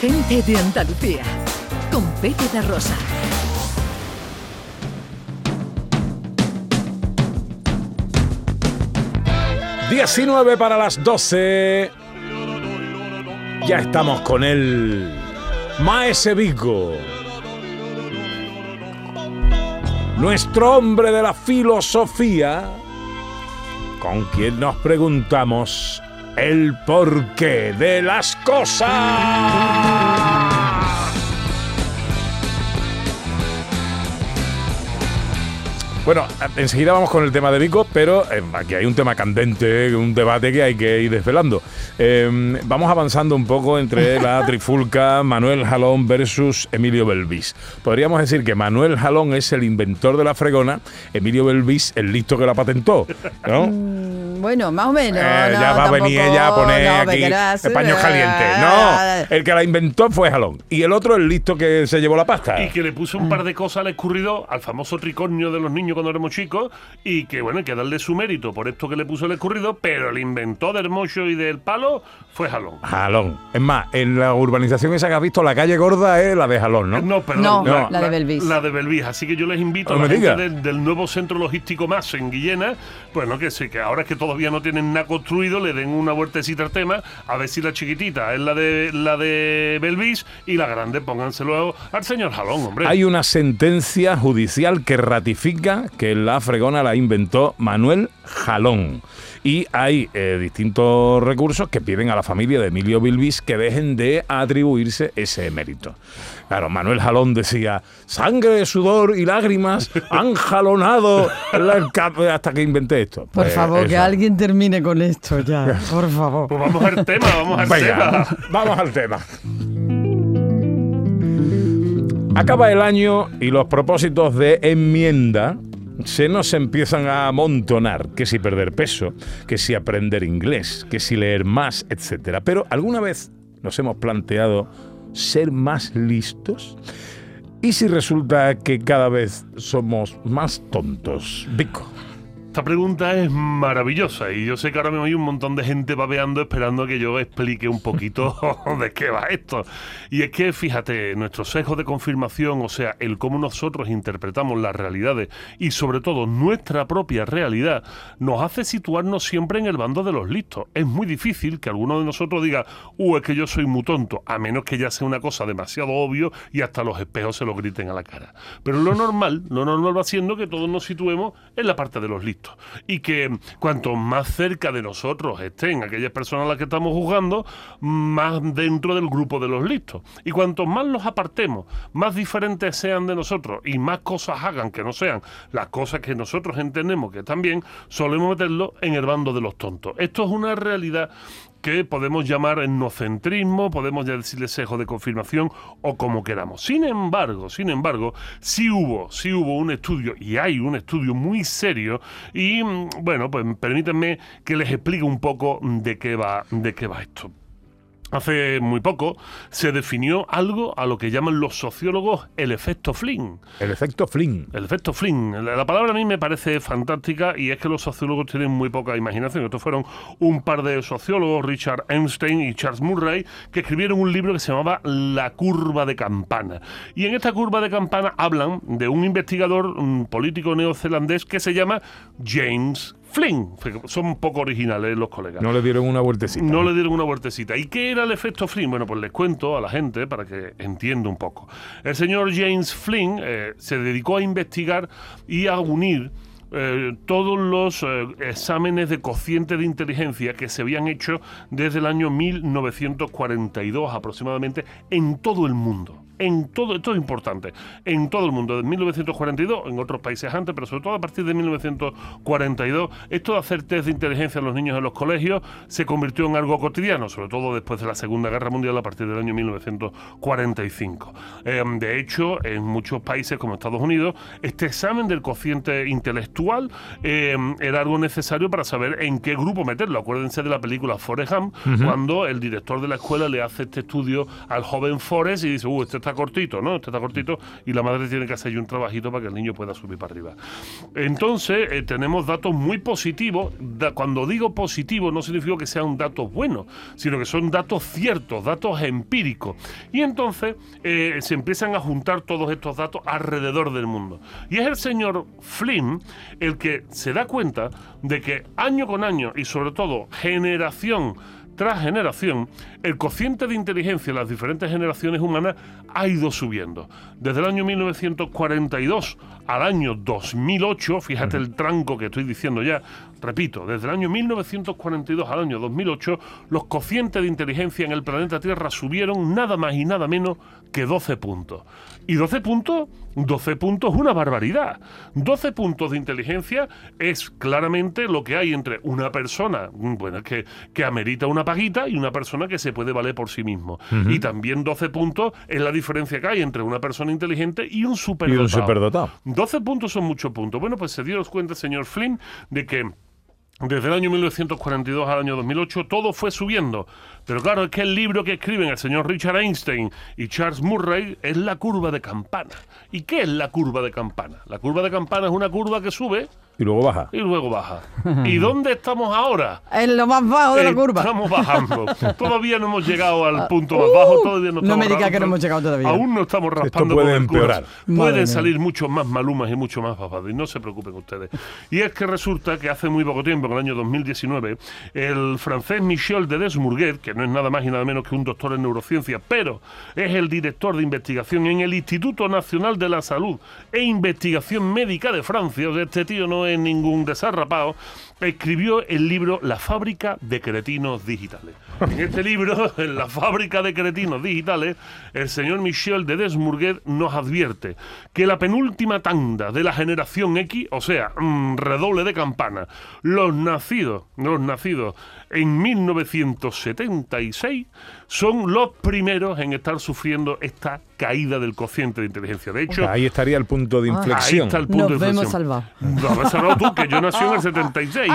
Gente de Andalucía, con Pepe da Rosa. ...19 para las 12... Ya estamos con el... Maese Vigo. Nuestro hombre de la filosofía... Con quien nos preguntamos el porqué de las cosas. Bueno, enseguida vamos con el tema de Vico, pero eh, aquí hay un tema candente, un debate que hay que ir desvelando. Em, vamos avanzando un poco entre la trifulca Manuel Jalón versus Emilio Belvis. Podríamos decir que Manuel Jalón es el inventor de la fregona, Emilio Belvis el listo que la patentó, ¿no? Bueno, más o menos. Eh, ya va a venir ella a poner aquí paños calientes. No, el que la inventó fue Jalón. Y el otro, el listo que se llevó la pasta. Y que le puso un par de cosas al escurrido al famoso tricornio de los niños cuando éramos chicos y que, bueno, hay que darle su mérito por esto que le puso el escurrido, pero el inventor del mocho y del palo fue Jalón. Jalón. Es más, en la urbanización esa que has visto, la calle gorda es la de Jalón, ¿no? No, perdón. No, la, de Belvis. La de Belvis. Así que yo les invito a la gente del, nuevo centro logístico más en Guillena, bueno, que sé que ahora es que todavía no tienen nada construido, le den una vueltecita al tema, a ver si la chiquitita es la de la de Belvis y la grande pónganselo al señor Jalón, hombre. Hay una sentencia judicial que ratifica que la fregona la inventó Manuel Jalón. Y hay eh, distintos recursos que piden a la familia de Emilio Bilbis que dejen de atribuirse ese mérito. Claro, Manuel Jalón decía, sangre, sudor y lágrimas han jalonado hasta que inventé esto. Por pues favor, que alguien termine con esto ya, por favor. Pues vamos al tema, vamos al tema. Vamos al tema. Acaba el año y los propósitos de enmienda se nos empiezan a amontonar, que si perder peso, que si aprender inglés, que si leer más, etc. Pero ¿alguna vez nos hemos planteado ser más listos? ¿Y si resulta que cada vez somos más tontos? Vico. Esta pregunta es maravillosa y yo sé que ahora mismo hay un montón de gente babeando esperando que yo explique un poquito de qué va esto. Y es que, fíjate, nuestro sesgo de confirmación, o sea, el cómo nosotros interpretamos las realidades y sobre todo nuestra propia realidad, nos hace situarnos siempre en el bando de los listos. Es muy difícil que alguno de nosotros diga, uh, es que yo soy muy tonto, a menos que ya sea una cosa demasiado obvio y hasta los espejos se lo griten a la cara. Pero lo normal, lo normal va siendo que todos nos situemos en la parte de los listos y que cuanto más cerca de nosotros estén aquellas personas a las que estamos juzgando, más dentro del grupo de los listos. Y cuanto más los apartemos, más diferentes sean de nosotros y más cosas hagan que no sean las cosas que nosotros entendemos que están bien, solemos meterlo en el bando de los tontos. Esto es una realidad que podemos llamar etnocentrismo, podemos ya decirle sesgo de confirmación o como queramos. Sin embargo, sin embargo, sí hubo, sí hubo un estudio y hay un estudio muy serio y mm, bueno, pues permítanme que les explique un poco de qué va, de qué va esto. Hace muy poco se definió algo a lo que llaman los sociólogos el efecto Flynn. El efecto Flynn. El efecto Flynn. La, palabra a mí me parece fantástica y es que los sociólogos tienen muy poca imaginación. Estos fueron un par de sociólogos, Richard Einstein y Charles Murray, que escribieron un libro que se llamaba La curva de campana. Y en esta curva de campana hablan de un investigador un político neozelandés que se llama James Flynn. Son un poco originales los colegas. No le dieron una vueltecita. No, le dieron una vueltecita. ¿Y qué era el efecto Flynn? Bueno, pues les cuento a la gente para que entienda un poco. El señor James Flynn eh, se dedicó a investigar y a unir eh, todos los eh, exámenes de cociente de inteligencia que se habían hecho desde el año 1942 aproximadamente en todo el mundo en todo, esto es importante, en todo el mundo, desde 1942, en otros países antes, pero sobre todo a partir de 1942, esto de hacer test de inteligencia a los niños en los colegios se convirtió en algo cotidiano, sobre todo después de la Segunda Guerra Mundial a partir del año 1945. Em, de hecho, en muchos países como Estados Unidos, este examen del cociente intelectual em, era algo necesario para saber en qué grupo meterlo. Acuérdense de la película Forrest Gump, cuando el director de la escuela le hace este estudio al joven Forrest y dice, uh, este está está cortito, ¿no? Este está cortito y la madre tiene que hacer un trabajito para que el niño pueda subir para arriba. Entonces, eh, tenemos datos muy positivos. Cuando digo positivo, no significa que sean datos buenos, sino que son datos ciertos, datos empíricos. Y entonces eh, se empiezan a juntar todos estos datos alrededor del mundo. Y es el señor Flynn el que se da cuenta de que año con año y sobre todo generación tras generación, el cociente de inteligencia en las diferentes generaciones humanas ha ido subiendo. Desde el año 1942 al año 2008, fíjate el tranco que estoy diciendo ya, repito, desde el año 1942 al año 2008, los cocientes de inteligencia en el planeta Tierra subieron nada más y nada menos que 12 puntos. ¿Y 12 puntos? 12 puntos es una barbaridad. 12 puntos de inteligencia es claramente lo que hay entre una persona, mm, bueno, que, que amerita una paguita y una persona que se puede valer por sí mismo. Y también 12 puntos es la diferencia que hay entre una persona inteligente y un Y superdotado. un superdotado. 12 puntos son muchos puntos. Bueno, pues se dio cuenta señor Flynn de que desde el año 1942 al año 2008 todo fue subiendo. Pero claro, es que el libro que escriben el señor Richard Einstein y Charles Murray es la curva de campana. ¿Y qué es la curva de campana? La curva de campana es una curva que sube Y luego baja. y luego baja. ¿Y dónde estamos ahora? En lo más bajo de la curva. Estamos bajando. todavía no hemos llegado al punto más bajo. Todavía no, no me estamos diga que no hemos llegado todavía. Aún no estamos raspando. puede con el culo. empeorar. Madre Pueden mía. salir muchos más malumas y mucho más papados. Y no se preocupen ustedes. Y es que resulta que hace muy poco tiempo, en el año 2019, el francés Michel de Desmourguet, que no es nada más y nada menos que un doctor en neurociencia, pero es el director de investigación en el Instituto Nacional de la Salud e Investigación Médica de Francia, este tío no es ningún desarrapado, escribió el libro La fábrica de cretinos digitales. En este libro, en la fábrica de cretinos digitales, el señor Michel de Desmourguet nos advierte que la penúltima tanda de la generación X, o sea, mm, redoble de campana, los nacidos, los nacidos en 1976, son los primeros en estar sufriendo esta caída del cociente de inteligencia. De hecho, Ahí estaría el punto de Ah. Ahí inflexión. está el punto Nos de vemos inflexión. salvados. No, me has salvado tú, que yo nací en el 76.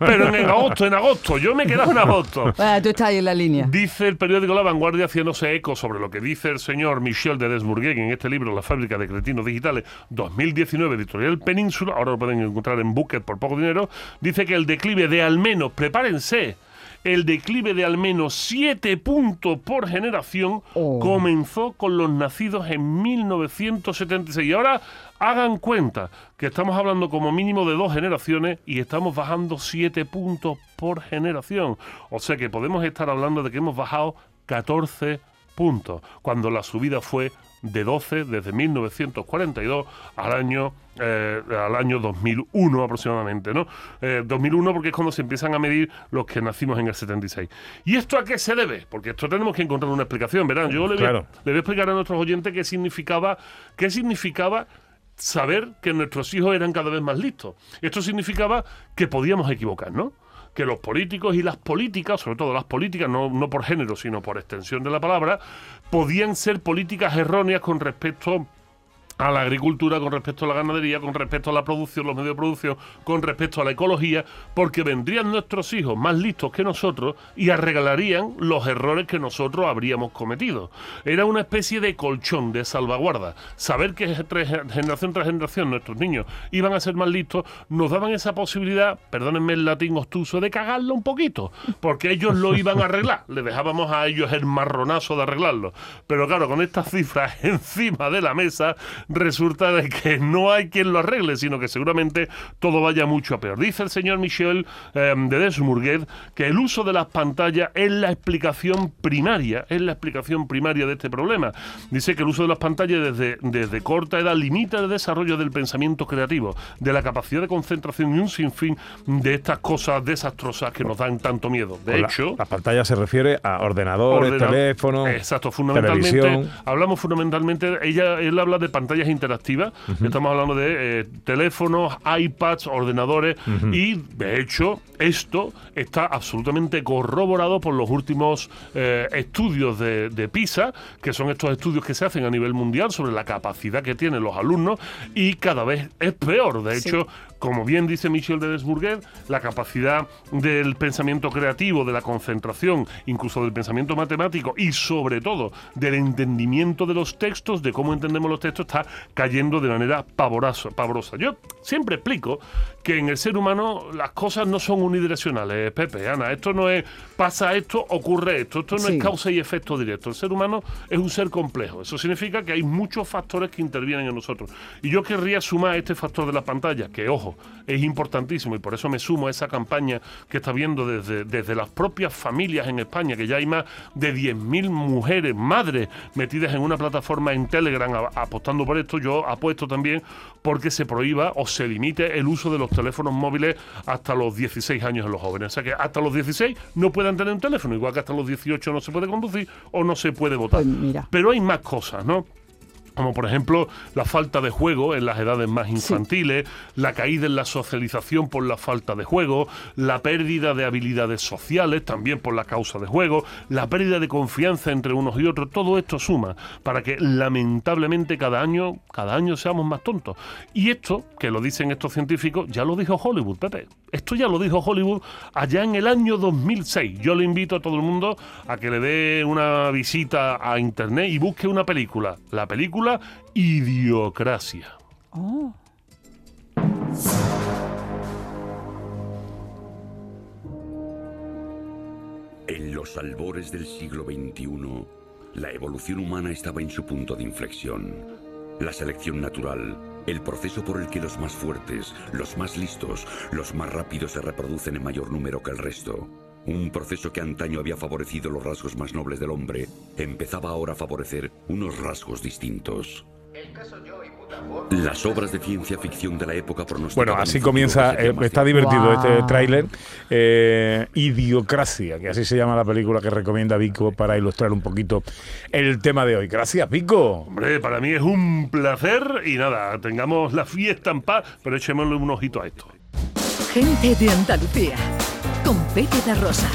Pero en agosto, en agosto. Yo me he quedado en agosto. Ah, tú estás ahí en la línea. Dice el periódico La Vanguardia haciéndose eco sobre lo que dice el señor Michel de Desbourguet en este libro La fábrica de cretinos digitales 2019 editorial Península, ahora lo pueden encontrar en Booker por poco dinero, dice que el declive de al menos, prepárense, el declive de al menos 7 puntos por generación Oh. comenzó con los nacidos en 1976. Y ahora hagan cuenta que estamos hablando como mínimo de dos generaciones y estamos bajando 7 puntos por generación. O sea que podemos estar hablando de que hemos bajado 14 puntos, cuando la subida fue de 12 desde 1942 al año eh, al año 2001 aproximadamente, ¿no? Eh, 2001 porque es cuando se empiezan a medir los que nacimos en el 76. ¿Y esto a qué se debe? Porque esto tenemos que encontrar una explicación, ¿verdad? Yo le voy, Claro. le voy a explicar a nuestros oyentes qué significaba, qué significaba saber que nuestros hijos eran cada vez más listos. Esto significaba que podíamos equivocarnos. Que los políticos y las políticas, sobre todo las políticas, no, por género, sino por extensión de la palabra, podían ser políticas erróneas con respecto a la agricultura, con respecto a la ganadería, con respecto a la producción, los medios de producción, con respecto a la ecología, porque vendrían nuestros hijos más listos que nosotros y arreglarían los errores que nosotros habríamos cometido. Era una especie de colchón, de salvaguarda. Saber que generación tras generación nuestros niños iban a ser más listos, nos daban esa posibilidad, perdónenme el latín obtuso, de cagarlo un poquito, porque ellos lo iban a arreglar. Le dejábamos a ellos el marronazo de arreglarlo. Pero claro, con estas cifras encima de la mesa, resulta de que no hay quien lo arregle, sino que seguramente todo vaya mucho a peor. Dice el señor Michel eh, de Desmourguet que el uso de las pantallas es la explicación primaria, es la explicación primaria de este problema. Dice que el uso de las pantallas desde, desde corta edad limita el desarrollo del pensamiento creativo, de la capacidad de concentración y un sinfín de estas cosas desastrosas que nos dan tanto miedo. De hecho, la, pantalla se refiere a ordenadores, Ordena- teléfonos, Exacto, fundamentalmente. televisión. Hablamos fundamentalmente. Ella, él habla de pantallas interactivas. Estamos hablando de eh, teléfonos, iPads, ordenadores. Y de hecho, esto está absolutamente corroborado por los últimos eh, estudios de, de PISA, que son estos estudios que se hacen a nivel mundial sobre la capacidad que tienen los alumnos. Y cada vez es peor. De Sí. Como bien dice Michel de Desburguet, la capacidad del pensamiento creativo, de la concentración, incluso del pensamiento matemático y sobre todo del entendimiento de los textos, de cómo entendemos los textos, está cayendo de manera pavorosa. pavorosa. Yo siempre explico que en el ser humano las cosas no son unidireccionales, Pepe, Ana. Esto no es pasa esto, ocurre esto. Esto no Sí. es causa y efecto directo. El ser humano es un ser complejo. Eso significa que hay muchos factores que intervienen en nosotros. Y yo querría sumar este factor de la pantalla, que ojo, es importantísimo y por eso me sumo a esa campaña que está viendo desde, desde las propias familias en España, que ya hay más de 10.000 mujeres, madres, metidas en una plataforma en Telegram a- apostando por esto. Yo apuesto también porque se prohíba o se limite el uso de los teléfonos móviles hasta los 16 años en los jóvenes. O sea que hasta los 16 no puedan tener un teléfono, igual que hasta los 18 no se puede conducir o no se puede votar. Pues mira. Pero hay más cosas, ¿no? Como por ejemplo la falta de juego en las edades más infantiles, la caída en la socialización por la falta de juego, la pérdida de habilidades sociales también por la causa de juego, la pérdida de confianza entre unos y otros, todo esto suma para que lamentablemente cada año, cada año seamos más tontos. Y esto, que lo dicen estos científicos, ya lo dijo Hollywood, Pepe. Esto ya lo dijo Hollywood allá en el año 2006. Yo le invito a todo el mundo a que le dé una visita a internet y busque una película. La película Idiocracia. Oh. En los albores del siglo XXI, la evolución humana estaba en su punto de inflexión. La selección natural, el proceso por el que los más fuertes, los más listos, los más rápidos se reproducen en mayor número que el resto. Un proceso que antaño había favorecido los rasgos más nobles del hombre, empezaba ahora a favorecer unos rasgos distintos. Las obras de ciencia ficción de la época Bueno, así comienza, eh, está divertido este tráiler. eh, Idiocracia, que así se llama la película que recomienda Vico para ilustrar un poquito el tema de hoy. Gracias, Vico. Hombre, para mí es un placer y nada, tengamos la fiesta en paz, pero echémosle un ojito a esto. Gente de Andalucía. Con Pepe Rosa.